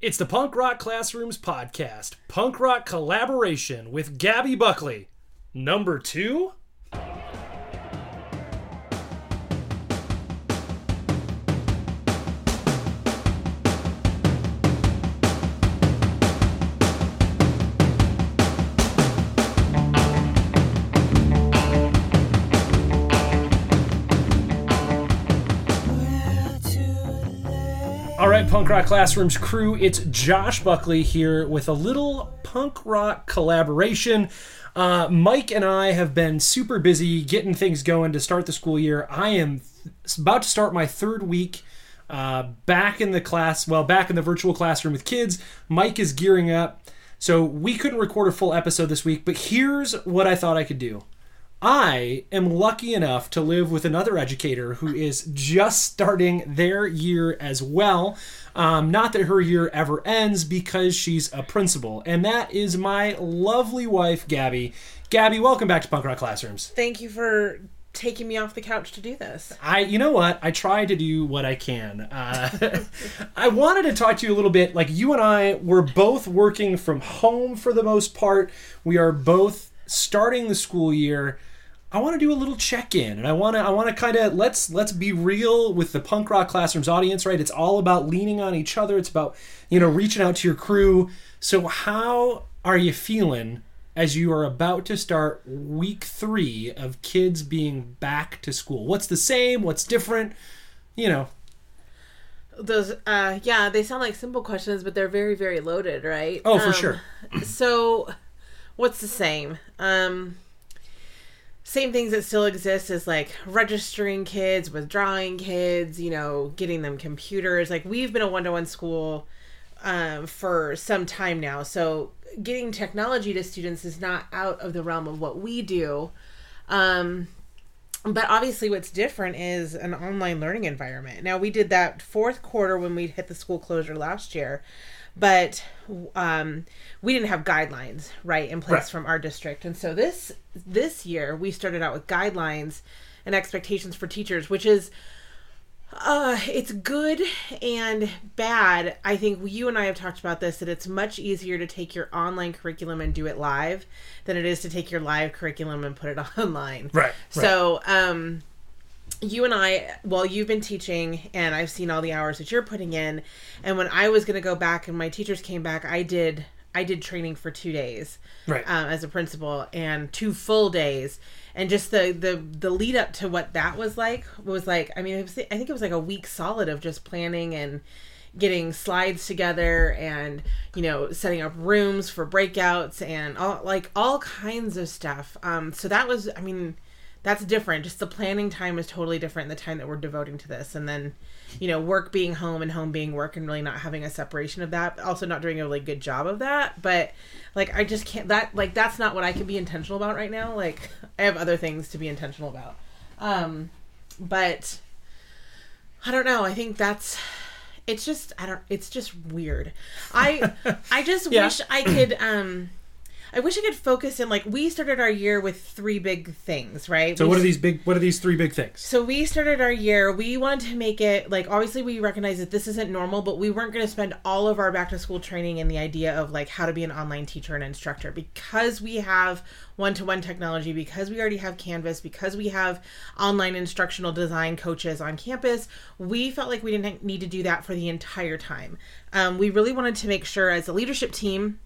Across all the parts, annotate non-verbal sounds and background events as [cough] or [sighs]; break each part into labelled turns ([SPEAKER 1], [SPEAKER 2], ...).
[SPEAKER 1] It's the Punk Rock Classrooms podcast, punk rock collaboration with Gabby Buckley. Number two? Punk Rock Classrooms crew, it's Josh Buckley here with a little punk rock collaboration. Uh, Mike and I have been super busy getting things going to start the school year. I am th- about to start my third week uh, back in the class, well, back in the virtual classroom with kids. Mike is gearing up. So we couldn't record a full episode this week, but here's what I thought I could do. I am lucky enough to live with another educator who is just starting their year as well. Um, not that her year ever ends because she's a principal, and that is my lovely wife, Gabby. Gabby, welcome back to Punk Rock Classrooms.
[SPEAKER 2] Thank you for taking me off the couch to do this.
[SPEAKER 1] I, you know what? I try to do what I can. Uh, [laughs] I wanted to talk to you a little bit. Like you and I, we're both working from home for the most part. We are both starting the school year. I want to do a little check-in, and I want to I want to kind of let's let's be real with the punk rock classrooms audience, right? It's all about leaning on each other. It's about you know reaching out to your crew. So how are you feeling as you are about to start week three of kids being back to school? What's the same? What's different? You know,
[SPEAKER 2] Those, uh, yeah, they sound like simple questions, but they're very, very loaded, right?
[SPEAKER 1] Oh, for
[SPEAKER 2] Um,
[SPEAKER 1] sure.
[SPEAKER 2] So, what's the same? Um, same things that still exist is like registering kids, withdrawing kids, you know, getting them computers. Like we've been a one-to-one school um, for some time now, so getting technology to students is not out of the realm of what we do. Um, but obviously what's different is an online learning environment now we did that fourth quarter when we hit the school closure last year but um, we didn't have guidelines right in place
[SPEAKER 1] Right.
[SPEAKER 2] from our district and so this this year we started out with guidelines and expectations for teachers which is uh, it's good and bad. I think you and I have talked about this that it's much easier to take your online curriculum and do it live than it is to take your live curriculum and put it [laughs] online.
[SPEAKER 1] Right, right.
[SPEAKER 2] So, um, you and I, well, you've been teaching, and I've seen all the hours that you're putting in. And when I was going to go back, and my teachers came back, I did, I did training for two days,
[SPEAKER 1] Right.
[SPEAKER 2] um, as a principal, and two full days. And just the the the lead up to what that was like was like. I mean, it was, I think it was like a week solid of just planning and getting slides together and you know setting up rooms for breakouts and all like all kinds of stuff um so that was i mean that's different. Just the planning time is totally different the time that we're devoting to this. And then you know work being home and home being work and really not having a separation of that but also not doing a really good job of that. But like i just can't that like that's not what i can be intentional about right now. Like i have other things to be intentional about. Um but i don't know. I think that's it's just i don't it's just weird. I i just [laughs]
[SPEAKER 1] Yeah.
[SPEAKER 2] wish i could um i wish i could focus in like we started our year with three big things right
[SPEAKER 1] So
[SPEAKER 2] We
[SPEAKER 1] what are these big? What are these three big things?
[SPEAKER 2] so we started our year. We wanted to make it like obviously we recognize that this isn't normal, but we weren't going to spend all of our back to school training in the idea of like how to be an online teacher and instructor because we have one to one technology, because we already have Canvas, because we have online instructional design coaches on campus. We felt like we didn't need to do that for the entire time. Um, we really wanted to make sure as a leadership team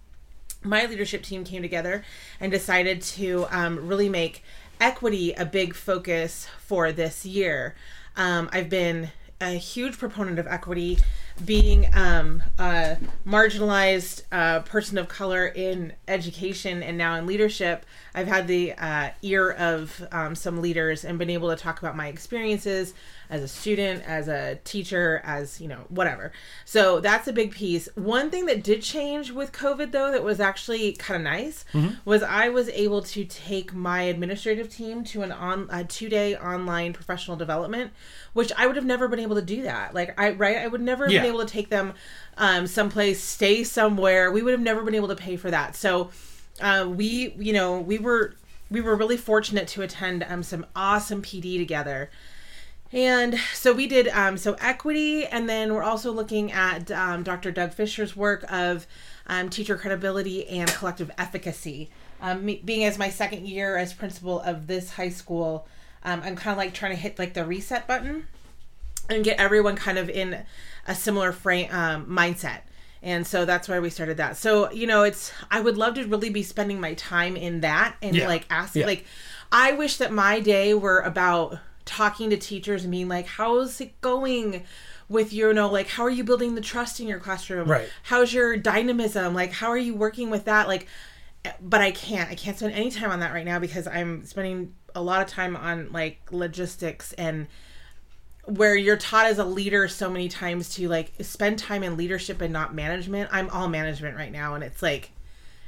[SPEAKER 2] my leadership team came together and decided to um, really make equity a big focus for this year. Um, I've been a huge proponent of equity, being um, a marginalized uh, person of color in education and now in leadership. I've had the uh, ear of um, some leaders and been able to talk about my experiences as a student, as a teacher, as you know, whatever. So that's a big piece. One thing that did change with COVID, though, that was actually kind of nice, was I was able to take my administrative team to an on a two day online professional development, which I would have never been able to do that. Like I right, I would never have
[SPEAKER 1] Yeah.
[SPEAKER 2] been able to take them um, someplace, stay somewhere. We would have never been able to pay for that. So uh, we, you know, we were we were really fortunate to attend um, some awesome PD together And so we did um, so equity, and then we're also looking at um, Dr. Doug Fisher's work of um, teacher credibility and collective efficacy. Um, me, being as my second year as principal of this high school, um, I'm kind of like trying to hit like the reset button and get everyone kind of in a similar frame um, mindset. And so that's why we started that. So you know, it's I would love to really be spending my time in that and
[SPEAKER 1] Yeah.
[SPEAKER 2] like ask
[SPEAKER 1] Yeah.
[SPEAKER 2] like I wish that my day were about talking to teachers and being like, how's it going? With you know, like how are you building the trust in your classroom?
[SPEAKER 1] Right.
[SPEAKER 2] How's your dynamism? Like how are you working with that? Like but I can't. I can't spend any time on that right now because I'm spending a lot of time on like logistics and where you're taught as a leader so many times to like spend time in leadership and not management. I'm all management right now and it's like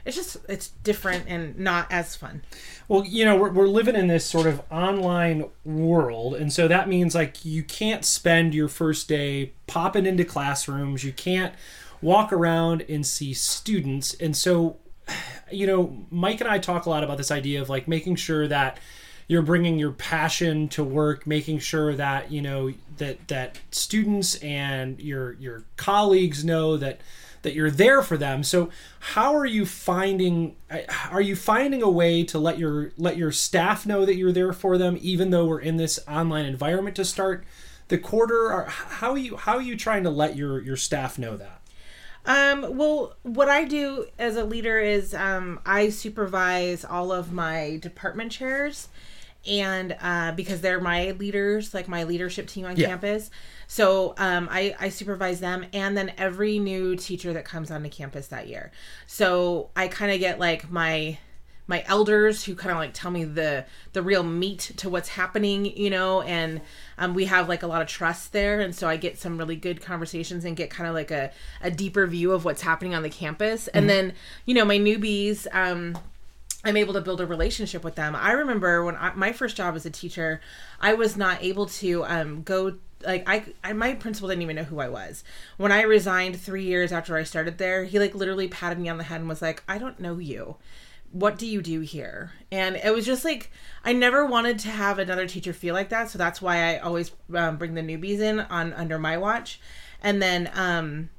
[SPEAKER 2] it's just it's different and not as fun.
[SPEAKER 1] Well, you know, we're, we're living in this sort of online world. And so that means like you can't spend your first day popping into classrooms. You can't walk around and see students. And so, [sighs] you know, Mike and I talk a lot about this idea of like making sure that you're bringing your passion to work, making sure that, you know, that, that students and your, your colleagues know that, that you're there for them. So how are you finding are you finding a way to let your let your staff know that you're there for them even though we're in this online environment to start the quarter how are you how are you trying to let your your staff know that?
[SPEAKER 2] Um, well, what I do as a leader is um, I supervise all of my department chairs, and uh, because they're my leaders, like my leadership team on
[SPEAKER 1] Yeah.
[SPEAKER 2] campus, so um, I, I supervise them, and then every new teacher that comes onto campus that year. So I kind of get like my my elders who kind of like tell me the the real meat to what's happening you know and um, we have like a lot of trust there and so i get some really good conversations and get kind of like a, a deeper view of what's happening on the campus and then you know my newbies um, I'm able to build a relationship with them. I remember when I, my first job as a teacher, I was not able to um, go like I, I my principal didn't even know who I was. When I resigned 3 years after I started there, he like literally patted me on the head and was like, "I don't know you. What do you do here?" And it was just like I never wanted to have another teacher feel like that, so that's why I always um, bring the newbies in on under my watch. And then um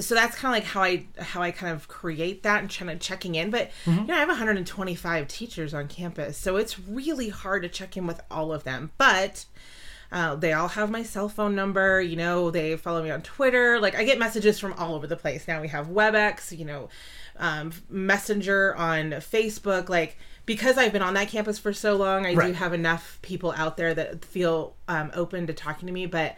[SPEAKER 2] so that's kind of like how I how I kind of create that and kind of checking in. But you know, I have 125 teachers on campus, so it's really hard to check in with all of them. But uh, they all have my cell phone number. You know, they follow me on Twitter. Like I get messages from all over the place. Now we have WebEx. You know, um, Messenger on Facebook. Like because I've been on that campus for so long, I do have enough people out there that feel um, open to talking to me. But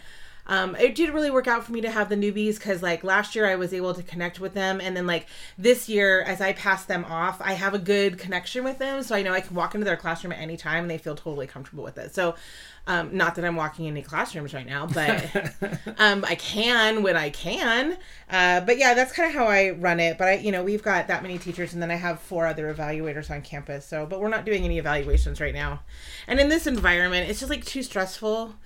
[SPEAKER 2] um, it did really work out for me to have the newbies because like last year I was able to connect with them, and then like this year as I pass them off, I have a good connection with them, so I know I can walk into their classroom at any time and they feel totally comfortable with it. So, um, not that I'm walking in any classrooms right now, but [laughs] um, I can when I can. Uh, but yeah, that's kind of how I run it. But I, you know, we've got that many teachers, and then I have four other evaluators on campus. So, but we're not doing any evaluations right now. And in this environment, it's just like too stressful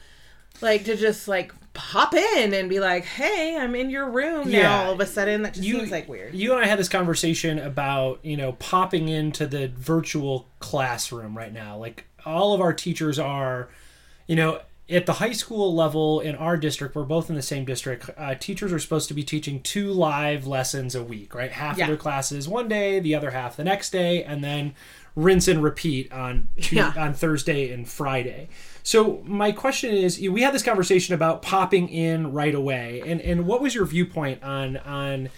[SPEAKER 2] like to just like pop in and be like, "Hey, I'm in your room
[SPEAKER 1] Yeah.
[SPEAKER 2] now." All of a sudden, that just
[SPEAKER 1] You-
[SPEAKER 2] seems like weird.
[SPEAKER 1] You and I had this conversation about, you know, popping into the virtual classroom right now. Like all of our teachers are, you know, at the high school level in our district, we're both in the same district. Uh, teachers are supposed to be teaching two live lessons a week, right? Half
[SPEAKER 2] Yeah.
[SPEAKER 1] of their classes one day, the other half the next day, and then rinse and repeat on Tu-
[SPEAKER 2] Yeah.
[SPEAKER 1] on Thursday and Friday. So my question is, we had this conversation about popping in right away, and and what was your viewpoint on on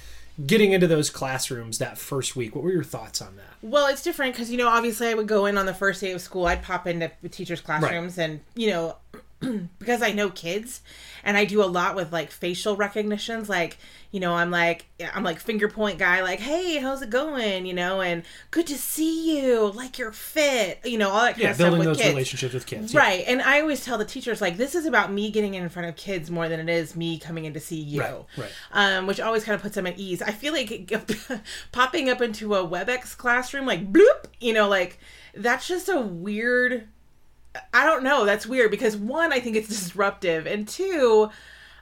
[SPEAKER 1] getting into those classrooms that first week? What were your thoughts on that?
[SPEAKER 2] Well, it's different because you know, obviously, I would go in on the first day of school. I'd pop into the teachers' classrooms, and you know, [clears throat] because I know kids, and I do a lot with like facial recognitions. Like, you know, I'm like, I'm like finger point guy. Like, hey, how's it going? You know, and good to see you. Like you're fit. You know, all that kind
[SPEAKER 1] Yeah,
[SPEAKER 2] of stuff
[SPEAKER 1] building
[SPEAKER 2] with
[SPEAKER 1] those
[SPEAKER 2] kids.
[SPEAKER 1] relationships with kids. yeah.
[SPEAKER 2] Right. And I always tell the teachers, like, this is about me getting in front of kids more than it is me coming in to see you.
[SPEAKER 1] Right, right.
[SPEAKER 2] Um, which always kind of puts them at ease. I feel like [laughs] popping up into a WebEx classroom, like, bloop, you know, like, that's just a weird. I don't know. That's weird because one, I think it's [laughs] disruptive, and two,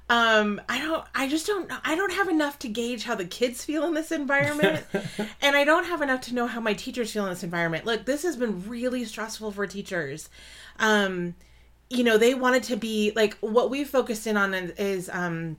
[SPEAKER 2] um, I don't. I just don't. I don't have enough to gauge how the kids feel in this environment, [laughs] and I don't have enough to know how my teachers feel in this environment. Look, this has been really stressful for teachers. Um, you know they wanted to be like what we focused in on is um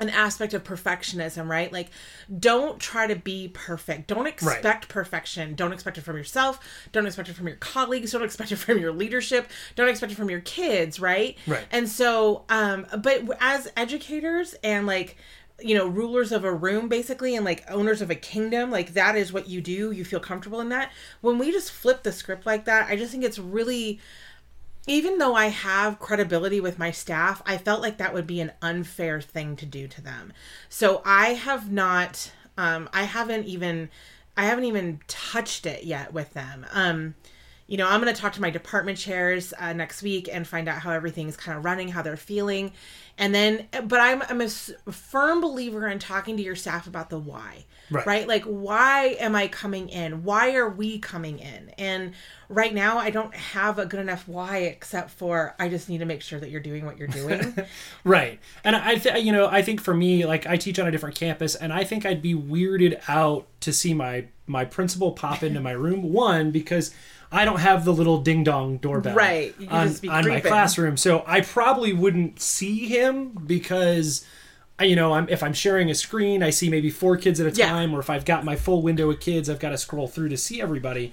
[SPEAKER 2] an aspect of perfectionism, right? Like, don't try to be perfect. Don't expect right. perfection. Don't expect it from yourself. Don't expect it from your colleagues. Don't expect it from your leadership. Don't expect it from your kids, right?
[SPEAKER 1] Right.
[SPEAKER 2] And so, um, but as educators and like, you know, rulers of a room basically, and like owners of a kingdom, like that is what you do. You feel comfortable in that. When we just flip the script like that, I just think it's really even though I have credibility with my staff, I felt like that would be an unfair thing to do to them. So I have not, um, I haven't even, I haven't even touched it yet with them. Um, you know, I'm going to talk to my department chairs uh, next week and find out how everything's kind of running, how they're feeling. And then, but I'm, I'm a firm believer in talking to your staff about the why, right. right? Like, why am I coming in? Why are we coming in? And right now, I don't have a good enough why except for I just need to make sure that you're doing what you're doing. [laughs]
[SPEAKER 1] right. And I, th- you know, I think for me, like I teach on a different campus and I think I'd be weirded out to see my, my principal pop into my room. One, because I don't have the little ding dong doorbell
[SPEAKER 2] right
[SPEAKER 1] on, on my classroom, so I probably wouldn't see him because you know I'm, if I'm sharing a screen, I see maybe four kids at a time, yeah. or if I've got my full window of kids, I've got to scroll through to see everybody.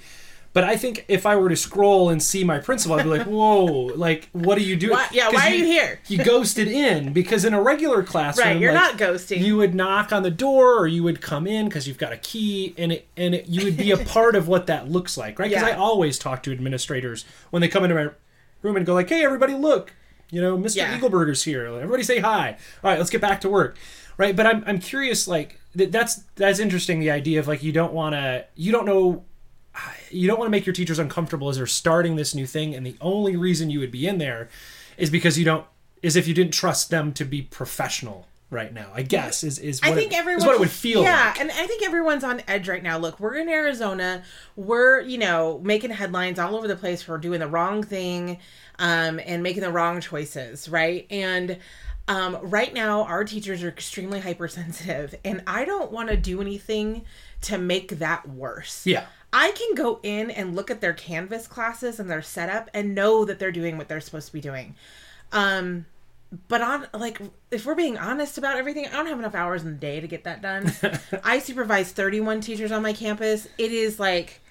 [SPEAKER 1] But I think if I were to scroll and see my principal, I'd be like, [laughs] "Whoa! Like, what are you doing?
[SPEAKER 2] Why, yeah, why are you, you, here? [laughs]
[SPEAKER 1] you ghosted in because in a regular classroom,
[SPEAKER 2] right? You're
[SPEAKER 1] like,
[SPEAKER 2] not ghosting.
[SPEAKER 1] You would knock on the door, or you would come in because you've got a key, and it and it, you would be a [laughs] part of what that looks like, right? Because yeah. I always talk to administrators when they come into my room and go like, "Hey, everybody, look, you know, Mr. Yeah. Eagleburger's here. Everybody say hi. All right, let's get back to work." Right, but I'm I'm curious, like that's that's interesting. The idea of like you don't want to, you don't know you don't want to make your teachers uncomfortable as they're starting this new thing and the only reason you would be in there is because you don't is if you didn't trust them to be professional right now i guess is is what, I think it, everyone, what it would feel
[SPEAKER 2] yeah
[SPEAKER 1] like.
[SPEAKER 2] and i think everyone's on edge right now. Look we're in arizona. We're you know making headlines all over the place for doing the wrong thing um, and making the wrong choices right? And um, right now our teachers are extremely hypersensitive and i don't want to do anything to make that worse.
[SPEAKER 1] Yeah
[SPEAKER 2] I can go in and look at their Canvas classes and their setup and know that they're doing what they're supposed to be doing. Um, but on like if we're being honest about everything i don't have enough hours in the day to get that done. [laughs] I supervise 31 teachers on my campus. It is like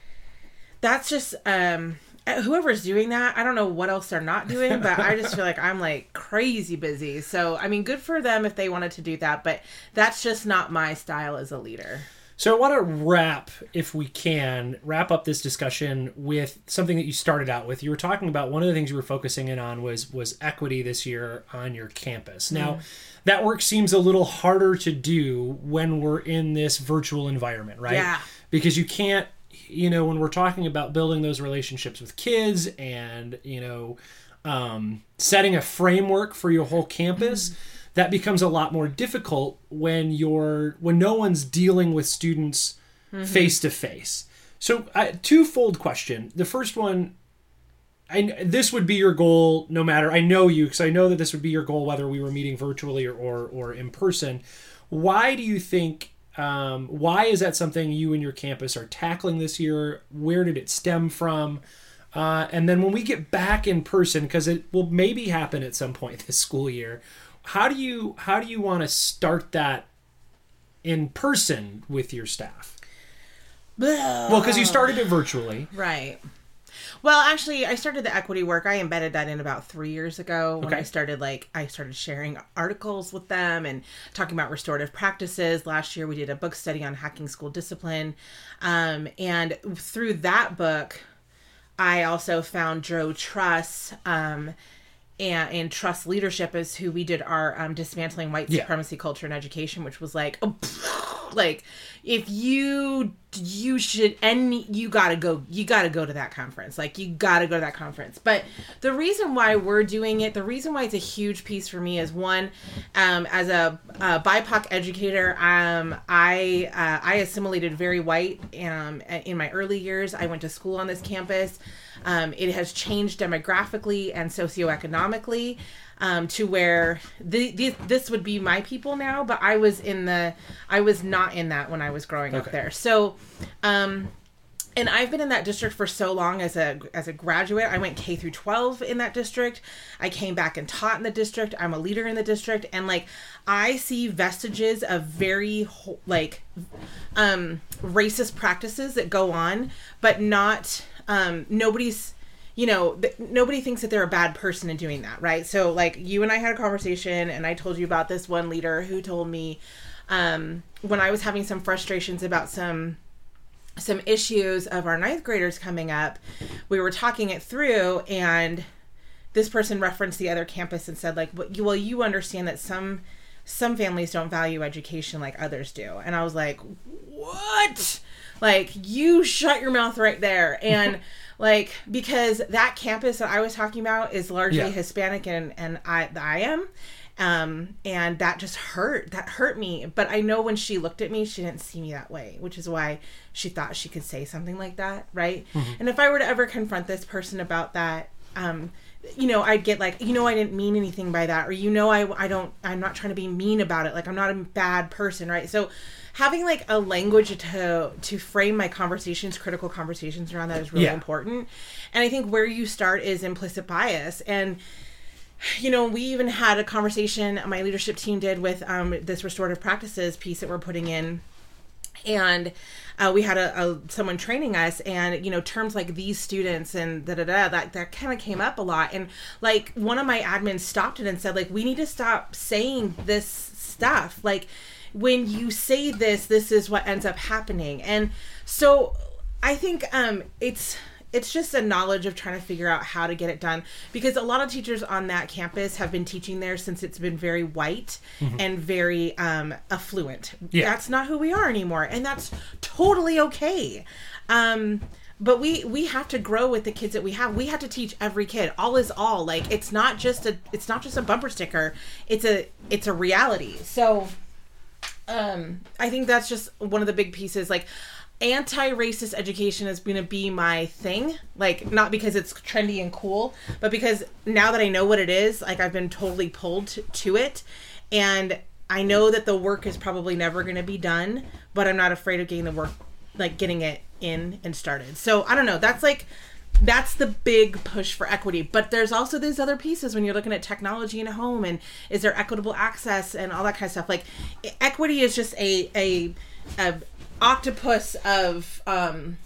[SPEAKER 2] that's just um whoever's doing that i don't know what else they're not doing [laughs] but i just feel like i'm like crazy busy. So i mean good for them if they wanted to do that but that's just not my style as a leader
[SPEAKER 1] so I want to wrap, if we can, wrap up this discussion with something that you started out with. You were talking about one of the things you were focusing in on was was equity this year on your campus. Now, mm. that work seems a little harder to do when we're in this virtual environment, right?
[SPEAKER 2] Yeah.
[SPEAKER 1] Because you can't, you know, when we're talking about building those relationships with kids and you know, um, setting a framework for your whole campus. Mm that becomes a lot more difficult when you're when no one's dealing with students face to face. So, uh, twofold question. The first one, I this would be your goal no matter. I know you because I know that this would be your goal whether we were meeting virtually or or, or in person. Why do you think? Um, why is that something you and your campus are tackling this year? Where did it stem from? Uh, and then when we get back in person, because it will maybe happen at some point [laughs] this school year, how do you how do you want to start that in person with your staff? Well, because you started it virtually,
[SPEAKER 2] right? Well, actually, I started the equity work. I embedded that in about three years ago when okay. I started like I started sharing articles with them and talking about restorative practices. Last year, we did a book study on hacking school discipline, um, and through that book, I also found Joe Truss. Um, and, and Truss Leadership is who we did our um, dismantling white yeah. supremacy culture and education which was like oh, like if you you should and you gotta go you gotta go to that conference. Like you gotta go to that conference. But the reason why we're doing it the reason why it's a huge piece for me is one um, as a, a bipoc educator um, i uh, i assimilated very white um, in my early years. I went to school on this campus. Um, it has changed demographically and socioeconomically um, to where the, the, this would be my people now, but I was in the I was not in that when I was growing okay. up there. So, um, and I've been in that district for so long as a as a graduate. I went K through 12 in that district. I came back and taught in the district. I'm a leader in the district and like I see vestiges of very like um racist practices that go on, but not um nobody's you know, th- nobody thinks that they're a bad person in doing that, right? So, like, you and I had a conversation, and I told you about this one leader who told me um, when I was having some frustrations about some some issues of our ninth graders coming up, we were talking it through, and this person referenced the other campus and said, like, well, you understand that some some families don't value education like others do, and I was like, what? Like, you shut your mouth right there, and. [laughs] like because that campus that I was talking about is largely yeah. Hispanic and and I I am um and that just hurt that hurt me but i know when she looked at me she didn't see me that way which is why she thought she could say something like that right mm-hmm. and if i were to ever confront this person about that um you know i'd get like you know i didn't mean anything by that or you know i i don't i'm not trying to be mean about it like i'm not a bad person right? So having like a language to to frame my conversations critical conversations around that is really yeah. important. And i think where you start is implicit bias. And you know, we even had a conversation my leadership team did with um, this restorative practices piece that we're putting in, and uh, we had a, a, someone training us, and you know, terms like these students and da da da that that kind of came up a lot, and like one of my admins stopped it and said like we need to stop saying this stuff, like when you say this, this is what ends up happening, and so I think um, it's it's just a knowledge of trying to figure out how to get it done because a lot of teachers on that campus have been teaching there since it's been very white mm-hmm. and very um, affluent. Yeah. That's not who we are anymore, and that's totally okay. Um, but we we have to grow with the kids that we have we have to teach every kid all is all like it's not just a it's not just a bumper sticker it's a it's a reality so um i think that's just one of the big pieces like anti-racist education is going to be my thing. Like not because it's trendy and cool but because now that i know what it is like i've been totally pulled to, it. And i know that the work is probably never going to be done but i'm not afraid of getting the work like getting it in and started. So i don't know. That's like that's the big push for equity. But there's also these other pieces when you're looking at technology in a home and is there equitable access and all that kind of stuff. Like equity is just a a, a octopus of um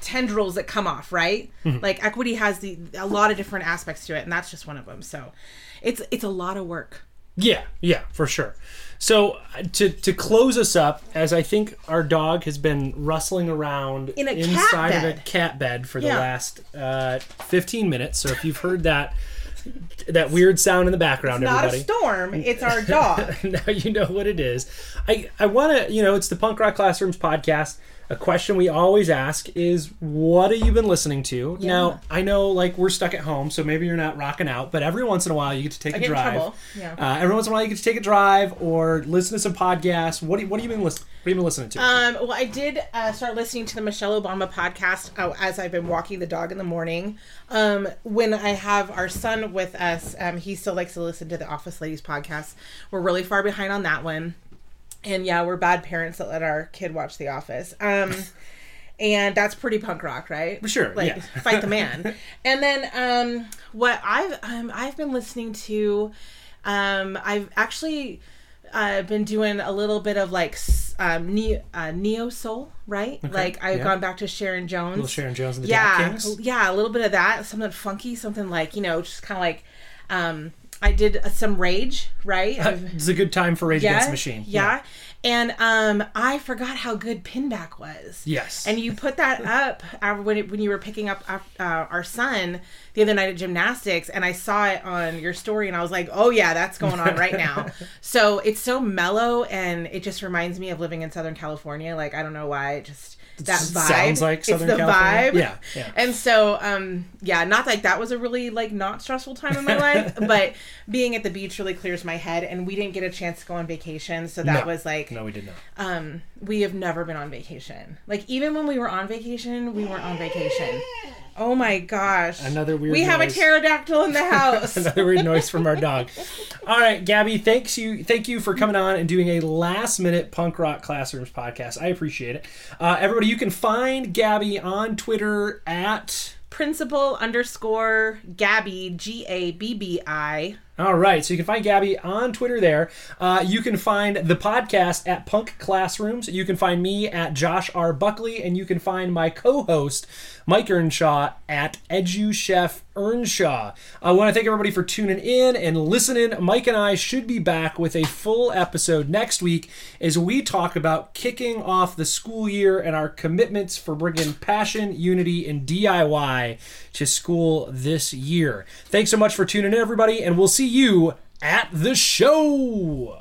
[SPEAKER 2] tendrils that come off right mm-hmm. like equity has the a lot of different aspects to it and that's just one of them so it's it's a lot of work
[SPEAKER 1] yeah yeah for sure so to to close us up as i think our dog has been rustling around
[SPEAKER 2] In inside of
[SPEAKER 1] a cat bed for the yeah. last uh, 15 minutes so if you've heard that that weird sound in the background.
[SPEAKER 2] It's
[SPEAKER 1] not
[SPEAKER 2] everybody. a storm. [laughs] It's our dog. [laughs]
[SPEAKER 1] now you know what it is. I I want to you know it's the Punk Rock Classrooms podcast a question we always ask is what have you been listening to? Yeah. now i know like we're stuck at home so maybe you're not rocking out but every once in a while you get to take I a drive. yeah. uh, every once in a while you get to take a drive or listen to some podcasts. What, do, what have you been listening what have you been listening to?
[SPEAKER 2] Um, well i did uh, start listening to the michelle obama podcast uh, as i've been walking the dog in the morning. Um, when i have our son with us um, he still likes to listen to the office ladies podcast. We're really far behind on that one and yeah, we're bad parents that let our kid watch The Office. Um, [laughs] and that's pretty punk rock, right?
[SPEAKER 1] Sure.
[SPEAKER 2] Like
[SPEAKER 1] yeah.
[SPEAKER 2] fight the man. [laughs] and then um, what I've um, I've been listening to, um, I've actually uh, been doing a little bit of like um, neo, uh, neo soul, right? Okay. Like I've yeah. gone back to Sharon Jones.
[SPEAKER 1] Little Sharon Jones and the
[SPEAKER 2] yeah,
[SPEAKER 1] Kings.
[SPEAKER 2] Yeah, a little bit of that. Something funky, something like you know, just kind of like. Um, I did uh, some Rage, right?
[SPEAKER 1] Uh, [laughs] it's a good time for Rage yeah, Against Machine.
[SPEAKER 2] Yeah. yeah. And um, I forgot how good Pinback was.
[SPEAKER 1] Yes.
[SPEAKER 2] And you put that [laughs] up when it, when you were picking up uh, our son the other night at gymnastics, and I saw it on your story, and I was like, "Oh yeah, that's going on right now." [laughs] so it's so mellow, and it just reminds me of living in Southern California. Like I don't know why, it just that vibe.
[SPEAKER 1] Sounds like Southern
[SPEAKER 2] it's the
[SPEAKER 1] California.
[SPEAKER 2] vibe. Yeah, yeah. And so, um, yeah, not like that was a really like not stressful time in my [laughs] life, but being at the beach really clears my head. And we didn't get a chance to go on vacation, so that no. was like
[SPEAKER 1] No, we did not.
[SPEAKER 2] um, we have never been on vacation. Like even when we were on vacation, we weren't on vacation. Oh my gosh!
[SPEAKER 1] Another weird
[SPEAKER 2] We have a pterodactyl in the [laughs] house.
[SPEAKER 1] Another weird noise from our dog. All right, Gabby, thanks you, thank you for coming on and doing a last minute punk rock classrooms podcast. I appreciate it. Uh, everybody, you can find Gabby on Twitter at.
[SPEAKER 2] Principal underscore Gabby G A B B I.
[SPEAKER 1] All right, so you can find Gabby on Twitter there. Uh, you can find the podcast at Punk Classrooms. You can find me at Josh R. Buckley, and you can find my co-host Mike Earnshaw at EduChef Earnshaw. I want to thank everybody for tuning in and listening. Mike and I should be back with a full episode next week as we talk about kicking off the school year and our commitments for bringing passion, unity, and DIY to school this year. Thanks so much for tuning in, everybody, and we'll see you at the show.